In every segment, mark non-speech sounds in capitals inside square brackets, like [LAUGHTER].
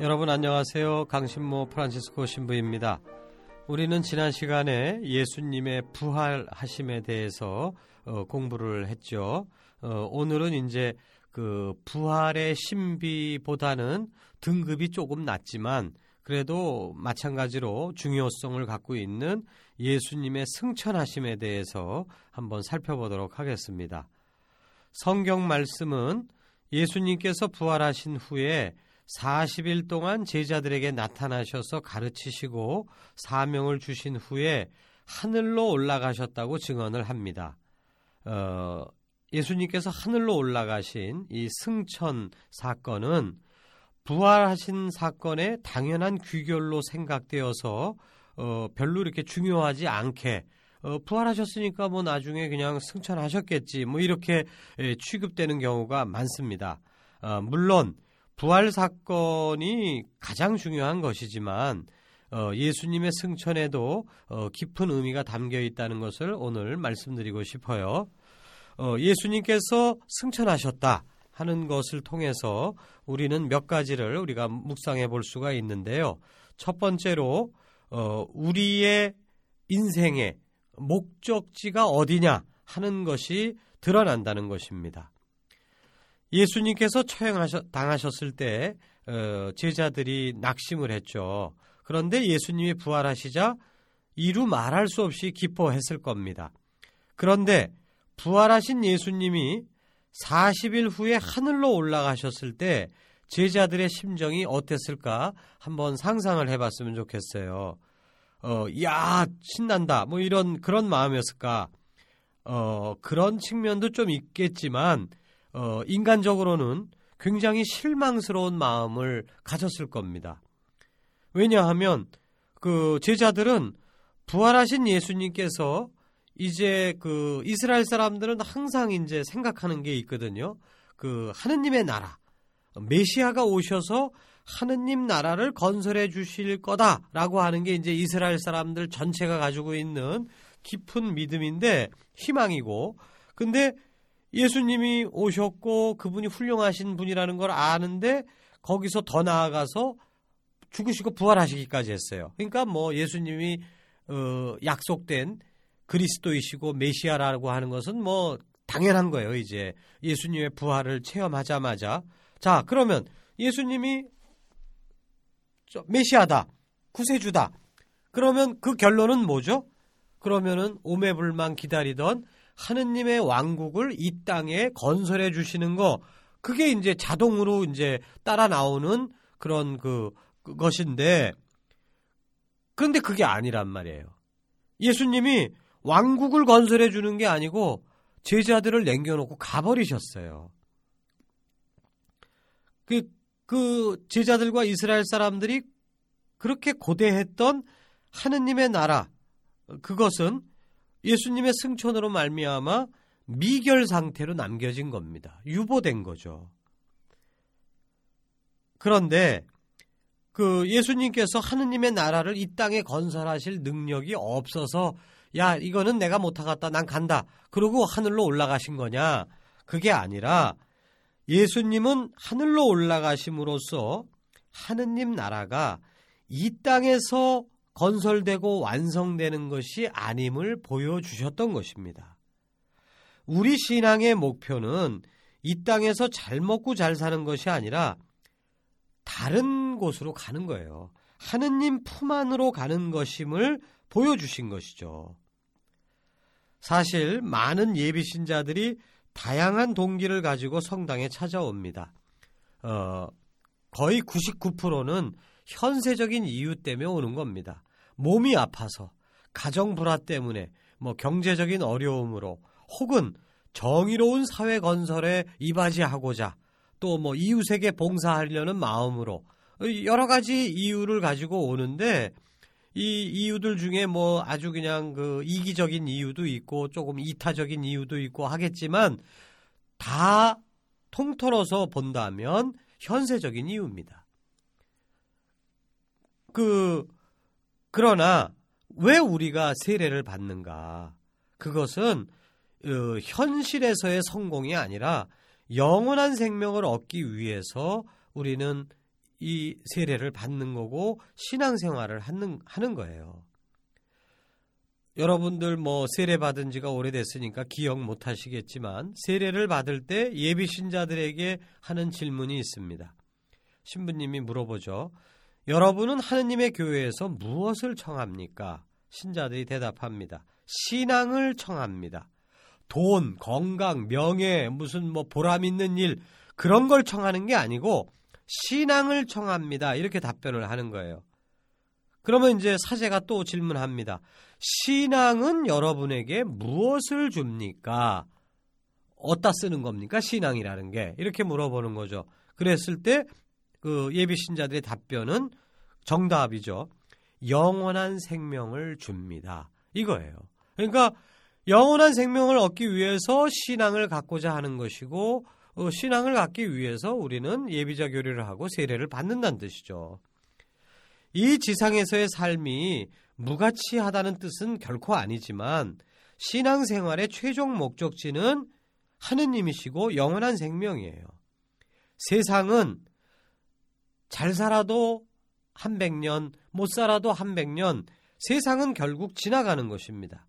여러분 안녕하세요. 강신모 프란치스코 신부입니다. 우리는 지난 시간에 예수님의 부활하심에 대해서 어, 공부를 했죠. 어, 오늘은 이제 그 부활의 신비보다는 등급이 조금 낮지만 그래도 마찬가지로 중요성을 갖고 있는 예수님의 승천하심에 대해서 한번 살펴보도록 하겠습니다. 성경 말씀은 예수님께서 부활하신 후에 40일 동안 제자들에게 나타나셔서 가르치시고 사명을 주신 후에 하늘로 올라가셨다고 증언을 합니다. 어, 예수님께서 하늘로 올라가신 이 승천 사건은 부활하신 사건의 당연한 귀결로 생각되어서 어, 별로 이렇게 중요하지 않게 어, 부활하셨으니까 뭐 나중에 그냥 승천하셨겠지 뭐 이렇게 예, 취급되는 경우가 많습니다. 어, 물론 부활 사건이 가장 중요한 것이지만 어, 예수님의 승천에도 어, 깊은 의미가 담겨 있다는 것을 오늘 말씀드리고 싶어요. 어, 예수님께서 승천하셨다 하는 것을 통해서 우리는 몇 가지를 우리가 묵상해 볼 수가 있는데요. 첫 번째로 어, 우리의 인생의 목적지가 어디냐 하는 것이 드러난다는 것입니다. 예수님께서 처형하셨 당하셨을 때 어, 제자들이 낙심을 했죠. 그런데 예수님이 부활하시자 이루 말할 수 없이 기뻐했을 겁니다. 그런데 부활하신 예수님이 40일 후에 하늘로 올라가셨을 때 제자들의 심정이 어땠을까 한번 상상을 해봤으면 좋겠어요. 어, 야, 신난다. 뭐 이런, 그런 마음이었을까. 어, 그런 측면도 좀 있겠지만, 어, 인간적으로는 굉장히 실망스러운 마음을 가졌을 겁니다. 왜냐하면, 그 제자들은 부활하신 예수님께서 이제 그 이스라엘 사람들은 항상 이제 생각하는 게 있거든요. 그 하느님의 나라, 메시아가 오셔서 하느님 나라를 건설해 주실 거다라고 하는 게 이제 이스라엘 사람들 전체가 가지고 있는 깊은 믿음인데 희망이고 근데 예수님이 오셨고 그분이 훌륭하신 분이라는 걸 아는데 거기서 더 나아가서 죽으시고 부활하시기까지 했어요. 그러니까 뭐 예수님이 어, 약속된 그리스도이시고 메시아라고 하는 것은 뭐 당연한 거예요. 이제 예수님의 부활을 체험하자마자 자 그러면 예수님이 메시아다, 구세주다. 그러면 그 결론은 뭐죠? 그러면은 오매불만 기다리던 하느님의 왕국을 이 땅에 건설해 주시는 거 그게 이제 자동으로 이제 따라 나오는 그런 그 것인데 그런데 그게 아니란 말이에요. 예수님이 왕국을 건설해 주는 게 아니고 제자들을 남겨놓고 가버리셨어요. 그, 그 제자들과 이스라엘 사람들이 그렇게 고대했던 하느님의 나라 그것은 예수님의 승천으로 말미암아 미결 상태로 남겨진 겁니다. 유보된 거죠. 그런데 그 예수님께서 하느님의 나라를 이 땅에 건설하실 능력이 없어서 야 이거는 내가 못하겠다 난 간다 그러고 하늘로 올라가신 거냐 그게 아니라 예수님은 하늘로 올라가심으로써 하느님 나라가 이 땅에서 건설되고 완성되는 것이 아님을 보여주셨던 것입니다. 우리 신앙의 목표는 이 땅에서 잘 먹고 잘 사는 것이 아니라 다른 한 곳으로 가는 거예요. 하느님 품 안으로 가는 것임을 보여주신 것이죠. 사실 많은 예비신자들이 다양한 동기를 가지고 성당에 찾아옵니다. 어, 거의 99%는 현세적인 이유 때문에 오는 겁니다. 몸이 아파서, 가정 불화 때문에, 뭐 경제적인 어려움으로, 혹은 정의로운 사회 건설에 이바지하고자, 또 뭐 이웃에게 봉사하려는 마음으로, 여러 가지 이유를 가지고 오는데, 이 이유들 중에 뭐 아주 그냥 그 이기적인 이유도 있고 조금 이타적인 이유도 있고 하겠지만 다 통틀어서 본다면 현세적인 이유입니다. 그 그러나 왜 우리가 세례를 받는가? 그것은 어, 현실에서의 성공이 아니라 영원한 생명을 얻기 위해서 우리는 이 세례를 받는 거고 신앙생활을 하는, 하는 거예요. 여러분들 뭐 세례 받은 지가 오래됐으니까 기억 못 하시겠지만 세례를 받을 때 예비 신자들에게 하는 질문이 있습니다. 신부님이 물어보죠. 여러분은 하느님의 교회에서 무엇을 청합니까? 신자들이 대답합니다. 신앙을 청합니다. 돈, 건강, 명예, 무슨 뭐 보람 있는 일 그런 걸 청하는 게 아니고 신앙을 청합니다. 이렇게 답변을 하는 거예요. 그러면 이제 사제가 또 질문합니다. 신앙은 여러분에게 무엇을 줍니까? 어디다 쓰는 겁니까? 신앙이라는 게. 이렇게 물어보는 거죠. 그랬을 때 그 예비 신자들의 답변은 정답이죠. 영원한 생명을 줍니다. 이거예요. 그러니까 영원한 생명을 얻기 위해서 신앙을 갖고자 하는 것이고 어, 신앙을 갖기 위해서 우리는 예비자 교류를 하고 세례를 받는다는 뜻이죠. 이 지상에서의 삶이 무가치하다는 뜻은 결코 아니지만 신앙생활의 최종 목적지는 하느님이시고 영원한 생명이에요. 세상은 잘 살아도 한 백 년, 못 살아도 한 백 년, 세상은 결국 지나가는 것입니다.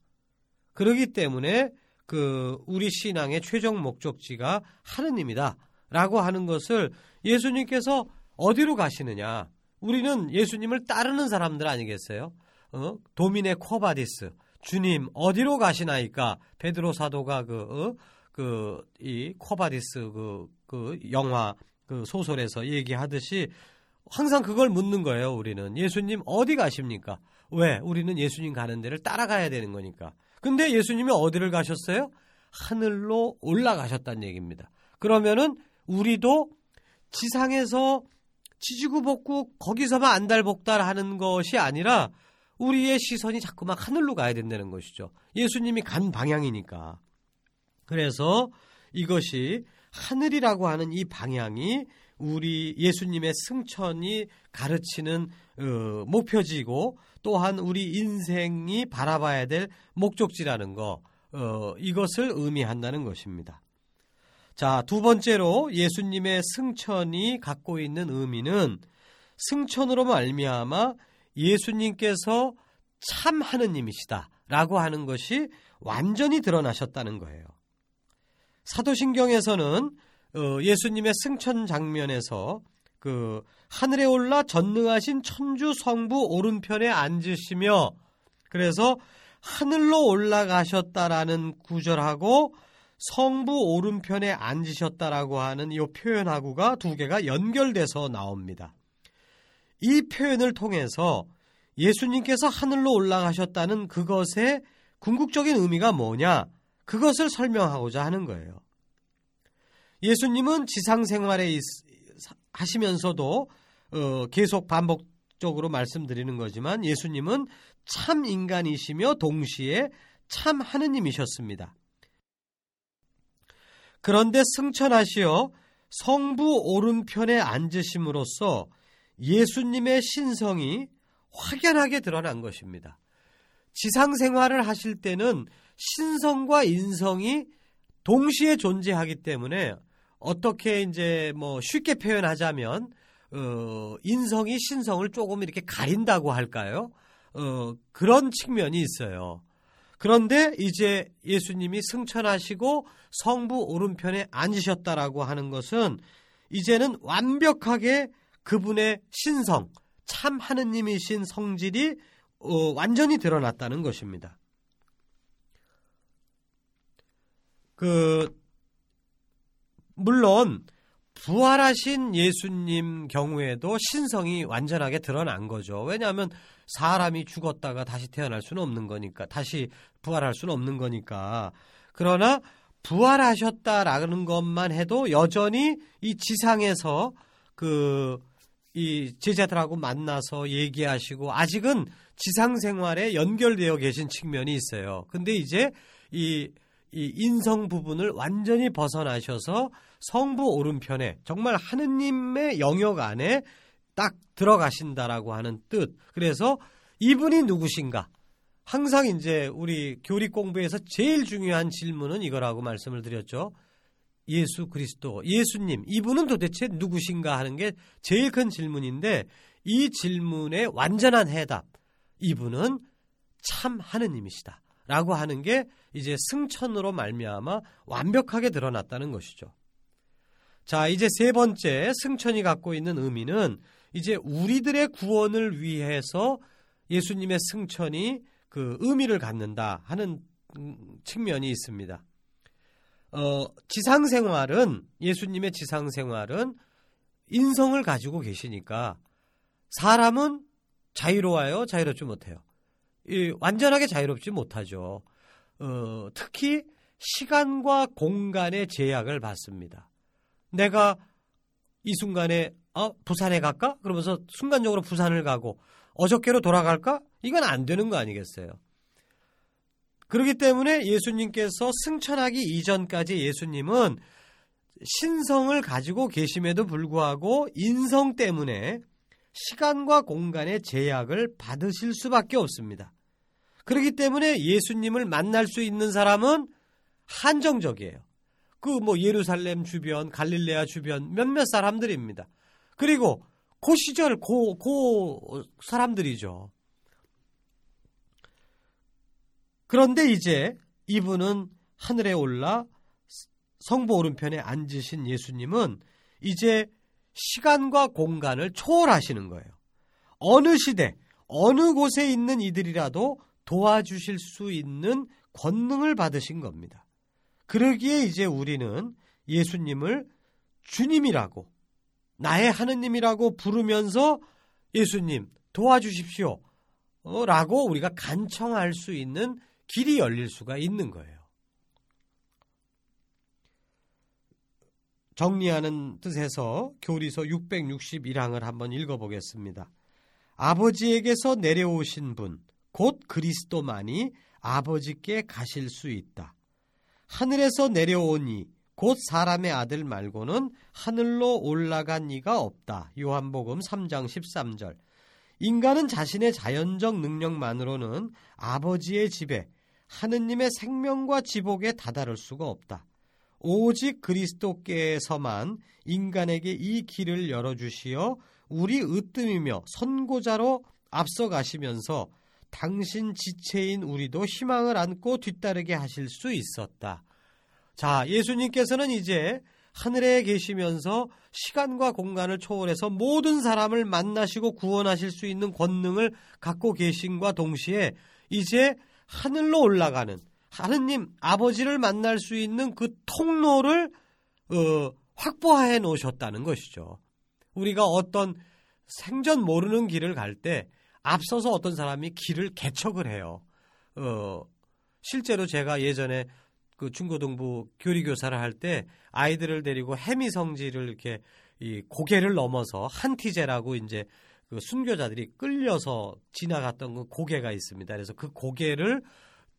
그러기 때문에 그 우리 신앙의 최종 목적지가 하느님이다 라고 하는 것을 예수님께서 어디로 가시느냐? 우리는 예수님을 따르는 사람들 아니겠어요? 어? Domine Quo Vadis 주님 어디로 가시나이까? 베드로 사도가 그 그이 어? Quo Vadis 그, 그 영화 그 소설에서 얘기하듯이 항상 그걸 묻는 거예요. 우리는 예수님 어디 가십니까? 왜? 우리는 예수님 가는 데를 따라가야 되는 거니까. 근데 예수님이 어디를 가셨어요? 하늘로 올라가셨다는 얘기입니다. 그러면은 우리도 지상에서 지지구 볶고 거기서만 안달복달 하는 것이 아니라 우리의 시선이 자꾸만 하늘로 가야 된다는 것이죠. 예수님이 간 방향이니까. 그래서 이것이 하늘이라고 하는 이 방향이 우리 예수님의 승천이 가르치는 어, 목표지고 또한 우리 인생이 바라봐야 될 목적지라는 거 어, 이것을 의미한다는 것입니다. 자, 두 번째로 예수님의 승천이 갖고 있는 의미는 승천으로 말미암아 예수님께서 참 하느님이시다라고 하는 것이 완전히 드러나셨다는 거예요. 사도신경에서는 어, 예수님의 승천 장면에서 그 하늘에 올라 전능하신 천주 성부 오른편에 앉으시며 그래서 하늘로 올라가셨다라는 구절하고 성부 오른편에 앉으셨다라고 하는 이 표현하고가 두 개가 연결돼서 나옵니다. 이 표현을 통해서 예수님께서 하늘로 올라가셨다는 그것의 궁극적인 의미가 뭐냐? 그것을 설명하고자 하는 거예요. 예수님은 지상 생활에 하시면서도 어, 계속 반복적으로 말씀드리는 거지만 예수님은 참 인간이시며 동시에 참 하느님이셨습니다. 그런데 승천하시어 성부 오른편에 앉으심으로써 예수님의 신성이 확연하게 드러난 것입니다. 지상 생활을 하실 때는 신성과 인성이 동시에 존재하기 때문에 어떻게 이제 뭐 쉽게 표현하자면 어, 인성이 신성을 조금 이렇게 가린다고 할까요? 어, 그런 측면이 있어요. 그런데 이제 예수님이 승천하시고 성부 오른편에 앉으셨다라고 하는 것은 이제는 완벽하게 그분의 신성, 참 하느님이신 성질이 어, 완전히 드러났다는 것입니다. 그 물론 부활하신 예수님 경우에도 신성이 완전하게 드러난 거죠. 왜냐하면 사람이 죽었다가 다시 태어날 수는 없는 거니까, 다시 부활할 수는 없는 거니까. 그러나 부활하셨다라는 것만 해도 여전히 이 지상에서 그 이 제자들하고 만나서 얘기하시고 아직은 지상 생활에 연결되어 계신 측면이 있어요. 근데 이제 이, 이 인성 부분을 완전히 벗어나셔서 성부 오른편에 정말 하느님의 영역 안에 딱 들어가신다라고 하는 뜻. 그래서 이분이 누구신가? 항상 이제 우리 교리 공부에서 제일 중요한 질문은 이거라고 말씀을 드렸죠. 예수 그리스도, 예수님, 이분은 도대체 누구신가 하는 게 제일 큰 질문인데 이 질문의 완전한 해답, 이분은 참 하느님이시다. 라고 하는 게 이제 승천으로 말미암아 완벽하게 드러났다는 것이죠. 자, 이제 세 번째 승천이 갖고 있는 의미는 이제 우리들의 구원을 위해서 예수님의 승천이 그 의미를 갖는다 하는 측면이 있습니다. 어, 지상 생활은 예수님의 지상 생활은 인성을 가지고 계시니까 사람은 자유로워요, 자유롭지 못해요. 이, 완전하게 자유롭지 못하죠. 어, 특히 시간과 공간의 제약을 받습니다. 내가 이 순간에 어, 부산에 갈까? 그러면서 순간적으로 부산을 가고 어저께로 돌아갈까? 이건 안 되는 거 아니겠어요? 그렇기 때문에 예수님께서 승천하기 이전까지 예수님은 신성을 가지고 계심에도 불구하고 인성 때문에 시간과 공간의 제약을 받으실 수밖에 없습니다. 그렇기 때문에 예수님을 만날 수 있는 사람은 한정적이에요. 그 뭐 예루살렘 주변, 갈릴레아 주변 몇몇 사람들입니다. 그리고 그 시절 고, 고 사람들이죠. 그런데 이제 이분은 하늘에 올라 성부 오른편에 앉으신 예수님은 이제 시간과 공간을 초월하시는 거예요. 어느 시대, 어느 곳에 있는 이들이라도 도와주실 수 있는 권능을 받으신 겁니다. 그러기에 이제 우리는 예수님을 주님이라고 나의 하느님이라고 부르면서 예수님 도와주십시오. 라고 우리가 간청할 수 있는 길이 열릴 수가 있는 거예요. 정리하는 뜻에서 교리서 661항을 한번 읽어보겠습니다. 아버지에게서 내려오신 분, 곧 그리스도만이 아버지께 가실 수 있다. 하늘에서 내려오니 곧 사람의 아들 말고는 하늘로 올라간 이가 없다. 요한복음 3장 13절. 인간은 자신의 자연적 능력만으로는 아버지의 집에 하느님의 생명과 지복에 다다를 수가 없다. 오직 그리스도께서만 인간에게 이 길을 열어주시어 우리 으뜸이며 선고자로 앞서가시면서 당신 지체인 우리도 희망을 안고 뒤따르게 하실 수 있었다. 자, 예수님께서는 이제 하늘에 계시면서 시간과 공간을 초월해서 모든 사람을 만나시고 구원하실 수 있는 권능을 갖고 계신과 동시에 이제 하늘로 올라가는 하느님 아버지를 만날 수 있는 그 통로를 어, 확보해 놓으셨다는 것이죠. 우리가 어떤 생전 모르는 길을 갈 때 앞서서 어떤 사람이 길을 개척을 해요. 어, 실제로 제가 예전에 그 중고등부 교리교사를 할 때 아이들을 데리고 해미성지를 이렇게 이 고개를 넘어서 한티제라고 이제 그 순교자들이 끌려서 지나갔던 그 고개가 있습니다. 그래서 그 고개를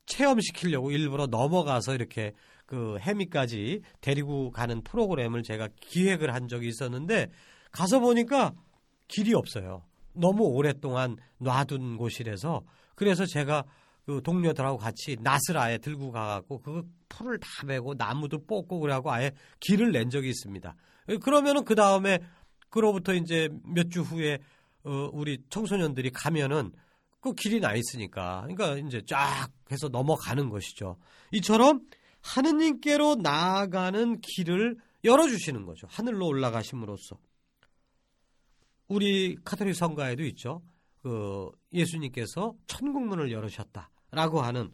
체험시키려고 일부러 넘어가서 이렇게 그 해미까지 데리고 가는 프로그램을 제가 기획을 한 적이 있었는데 가서 보니까 길이 없어요. 너무 오랫동안 놔둔 곳이라서 그래서 제가 그 동료들하고 같이 낫을 아예 들고 가갖고 그 풀을 다 베고 나무도 뽑고 그래갖고 아예 길을 낸 적이 있습니다. 그러면은 그 다음에 그로부터 이제 몇 주 후에 어 우리 청소년들이 가면은 그 길이 나 있으니까 그러니까 이제 쫙 해서 넘어가는 것이죠. 이처럼 하느님께로 나아가는 길을 열어주시는 거죠. 하늘로 올라가심으로써. 우리 카톨릭 성가에도 있죠. 그 예수님께서 천국문을 열으셨다라고 하는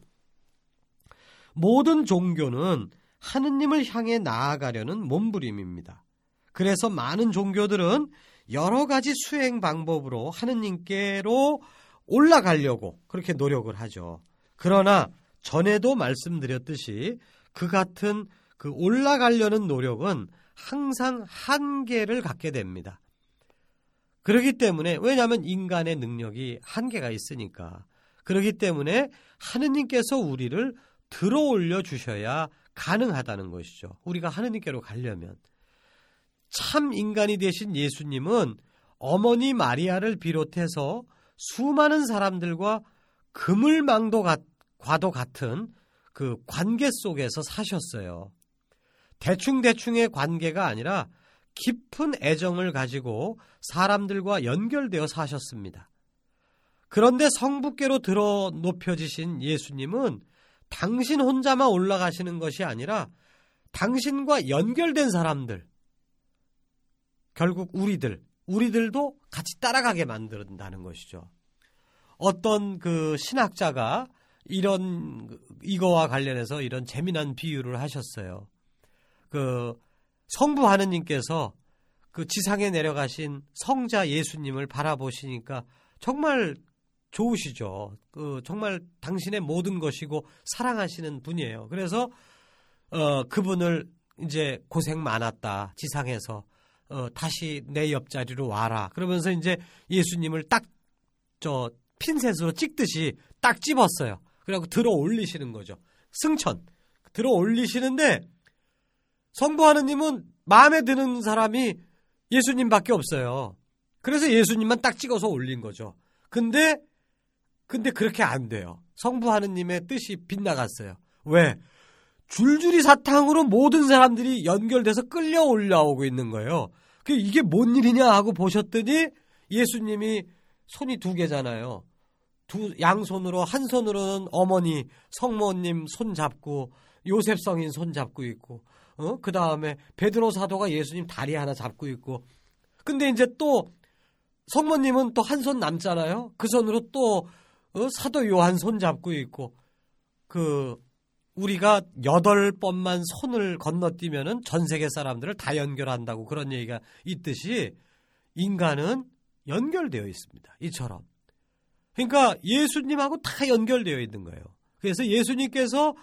모든 종교는 하느님을 향해 나아가려는 몸부림입니다. 그래서 많은 종교들은 여러 가지 수행 방법으로 하느님께로 올라가려고 그렇게 노력을 하죠. 그러나 전에도 말씀드렸듯이 그 같은 그 올라가려는 노력은 항상 한계를 갖게 됩니다. 그렇기 때문에 왜냐하면 인간의 능력이 한계가 있으니까 그렇기 때문에 하느님께서 우리를 들어 올려 주셔야 가능하다는 것이죠. 우리가 하느님께로 가려면 참 인간이 되신 예수님은 어머니 마리아를 비롯해서 수많은 사람들과 그물망도 과도 같은 그 관계 속에서 사셨어요. 대충대충의 관계가 아니라 깊은 애정을 가지고 사람들과 연결되어 사셨습니다. 그런데 성부께로 들어 높여지신 예수님은 당신 혼자만 올라가시는 것이 아니라 당신과 연결된 사람들, 결국 우리들, 우리들도 같이 따라가게 만든다는 것이죠. 어떤 그 신학자가 이런 이거와 관련해서 이런 재미난 비유를 하셨어요. 그 성부 하느님께서 그 지상에 내려가신 성자 예수님을 바라보시니까 정말 좋으시죠. 그 정말 당신의 모든 것이고 사랑하시는 분이에요. 그래서 어 그분을 이제 고생 많았다 지상에서 어 다시 내 옆자리로 와라. 그러면서 이제 예수님을 딱 저 핀셋으로 찍듯이 딱 집었어요. 그래갖고 들어 올리시는 거죠. 승천 들어 올리시는데 성부 하느님은 마음에 드는 사람이 예수님밖에 없어요. 그래서 예수님만 딱 찍어서 올린 거죠. 근데 근데 그렇게 안 돼요. 성부 하느님의 뜻이 빗나갔어요. 왜? 줄줄이 사탕으로 모든 사람들이 연결돼서 끌려 올라오고 있는 거예요. 그 이게 뭔 일이냐 하고 보셨더니 예수님이 손이 두 개잖아요. 두 양손으로 한 손으로는 어머니 성모님 손 잡고 요셉 성인 손 잡고 있고 어? 그 다음에 베드로 사도가 예수님 다리 하나 잡고 있고 근데 이제 또 성모님은 또 한 손 남잖아요. 그 손으로 또 어? 사도 요한 손 잡고 있고 그 우리가 여덟 번만 손을 건너뛰면은 전 세계 사람들을 다 연결한다고 그런 얘기가 있듯이 인간은 연결되어 있습니다. 이처럼. 그러니까 예수님하고 다 연결되어 있는 거예요. 그래서 예수님께서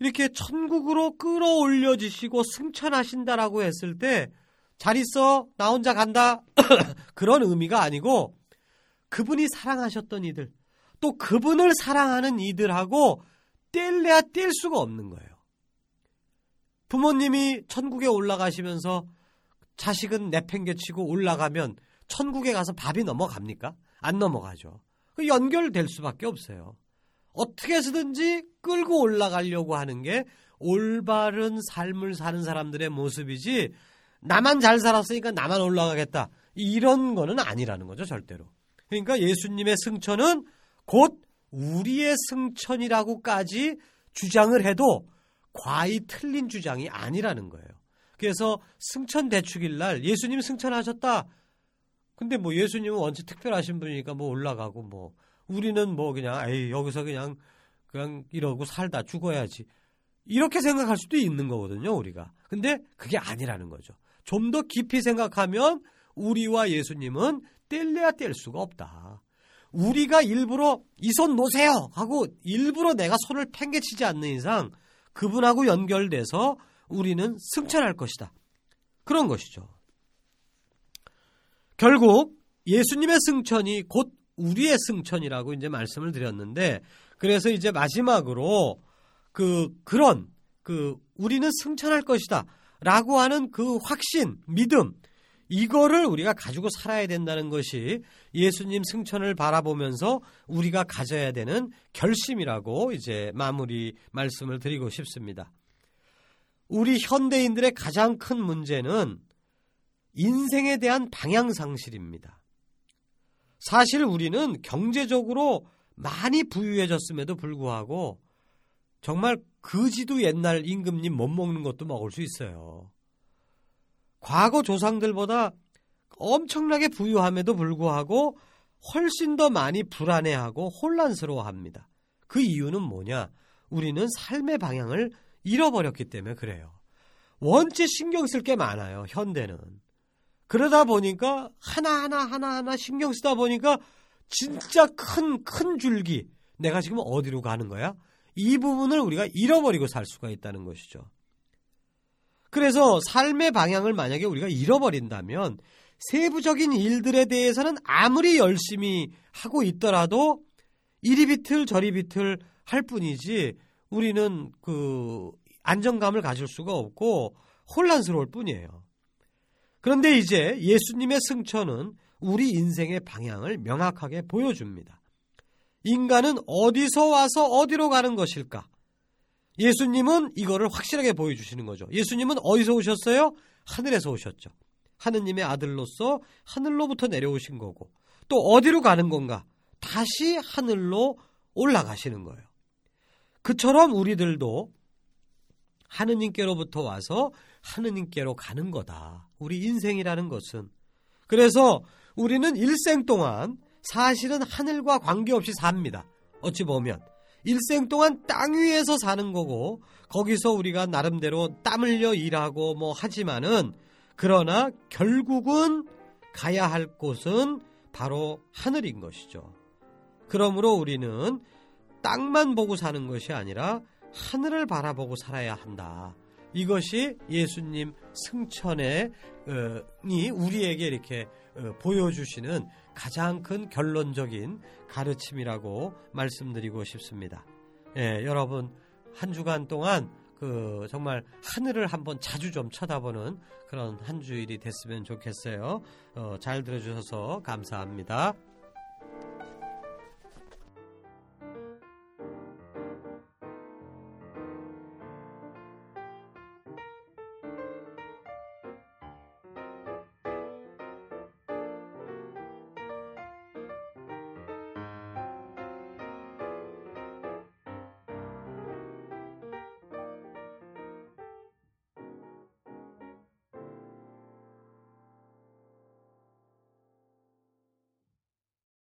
이렇게 천국으로 끌어올려 주시고 승천하신다라고 했을 때 잘 있어 나 혼자 간다 [COUGHS] 그런 의미가 아니고 그분이 사랑하셨던 이들 또 그분을 사랑하는 이들하고 뗄래야 뗄 수가 없는 거예요. 부모님이 천국에 올라가시면서 자식은 내팽개치고 올라가면 천국에 가서 밥이 넘어갑니까? 안 넘어가죠. 그 연결될 수밖에 없어요. 어떻게 해서든지 끌고 올라가려고 하는 게 올바른 삶을 사는 사람들의 모습이지 나만 잘 살았으니까 나만 올라가겠다. 이런 거는 아니라는 거죠, 절대로. 그러니까 예수님의 승천은 곧 우리의 승천이라고까지 주장을 해도 과히 틀린 주장이 아니라는 거예요. 그래서 승천 대축일 날 예수님 승천하셨다. 근데 뭐 예수님은 원체 특별하신 분이니까 뭐 올라가고 뭐 우리는 뭐 그냥 에이 여기서 그냥 그냥 이러고 살다 죽어야지. 이렇게 생각할 수도 있는 거거든요, 우리가. 근데 그게 아니라는 거죠. 좀 더 깊이 생각하면 우리와 예수님은 뗄래야 뗄 수가 없다. 우리가 일부러 이 손 놓으세요 하고 일부러 내가 손을 팽개치지 않는 이상 그분하고 연결돼서 우리는 승천할 것이다. 그런 것이죠. 결국 예수님의 승천이 곧 우리의 승천이라고 이제 말씀을 드렸는데 그래서 이제 마지막으로 그 그런 그 우리는 승천할 것이다 라고 하는 그 확신, 믿음 이거를 우리가 가지고 살아야 된다는 것이 예수님 승천을 바라보면서 우리가 가져야 되는 결심이라고 이제 마무리 말씀을 드리고 싶습니다. 우리 현대인들의 가장 큰 문제는 인생에 대한 방향 상실입니다. 사실 우리는 경제적으로 많이 부유해졌음에도 불구하고 정말 그지도 옛날 임금님 못 먹는 것도 먹을 수 있어요. 과거 조상들보다 엄청나게 부유함에도 불구하고 훨씬 더 많이 불안해하고 혼란스러워합니다. 그 이유는 뭐냐? 우리는 삶의 방향을 잃어버렸기 때문에 그래요. 원체 신경 쓸 게 많아요, 현대는. 그러다 보니까 하나하나 하나하나 신경 쓰다 보니까 진짜 큰, 큰 줄기. 내가 지금 어디로 가는 거야? 이 부분을 우리가 잃어버리고 살 수가 있다는 것이죠. 그래서 삶의 방향을 만약에 우리가 잃어버린다면 세부적인 일들에 대해서는 아무리 열심히 하고 있더라도 이리 비틀 저리 비틀 할 뿐이지 우리는 그 안정감을 가질 수가 없고 혼란스러울 뿐이에요. 그런데 이제 예수님의 승천은 우리 인생의 방향을 명확하게 보여줍니다. 인간은 어디서 와서 어디로 가는 것일까? 예수님은 이거를 확실하게 보여주시는 거죠. 예수님은 어디서 오셨어요? 하늘에서 오셨죠. 하느님의 아들로서 하늘로부터 내려오신 거고 또 어디로 가는 건가? 다시 하늘로 올라가시는 거예요. 그처럼 우리들도 하느님께로부터 와서 하느님께로 가는 거다. 우리 인생이라는 것은. 그래서 우리는 일생 동안 사실은 하늘과 관계없이 삽니다. 어찌 보면. 일생 동안 땅 위에서 사는 거고, 거기서 우리가 나름대로 땀 흘려 일하고 뭐 하지만은, 그러나 결국은 가야 할 곳은 바로 하늘인 것이죠. 그러므로 우리는 땅만 보고 사는 것이 아니라 하늘을 바라보고 살아야 한다. 이것이 예수님 승천의 이 우리에게 이렇게 어, 보여주시는 가장 큰 결론적인 가르침이라고 말씀드리고 싶습니다. 예, 여러분 한 주간 동안 그 정말 하늘을 한번 자주 좀 쳐다보는 그런 한 주일이 됐으면 좋겠어요. 어, 잘 들어주셔서 감사합니다.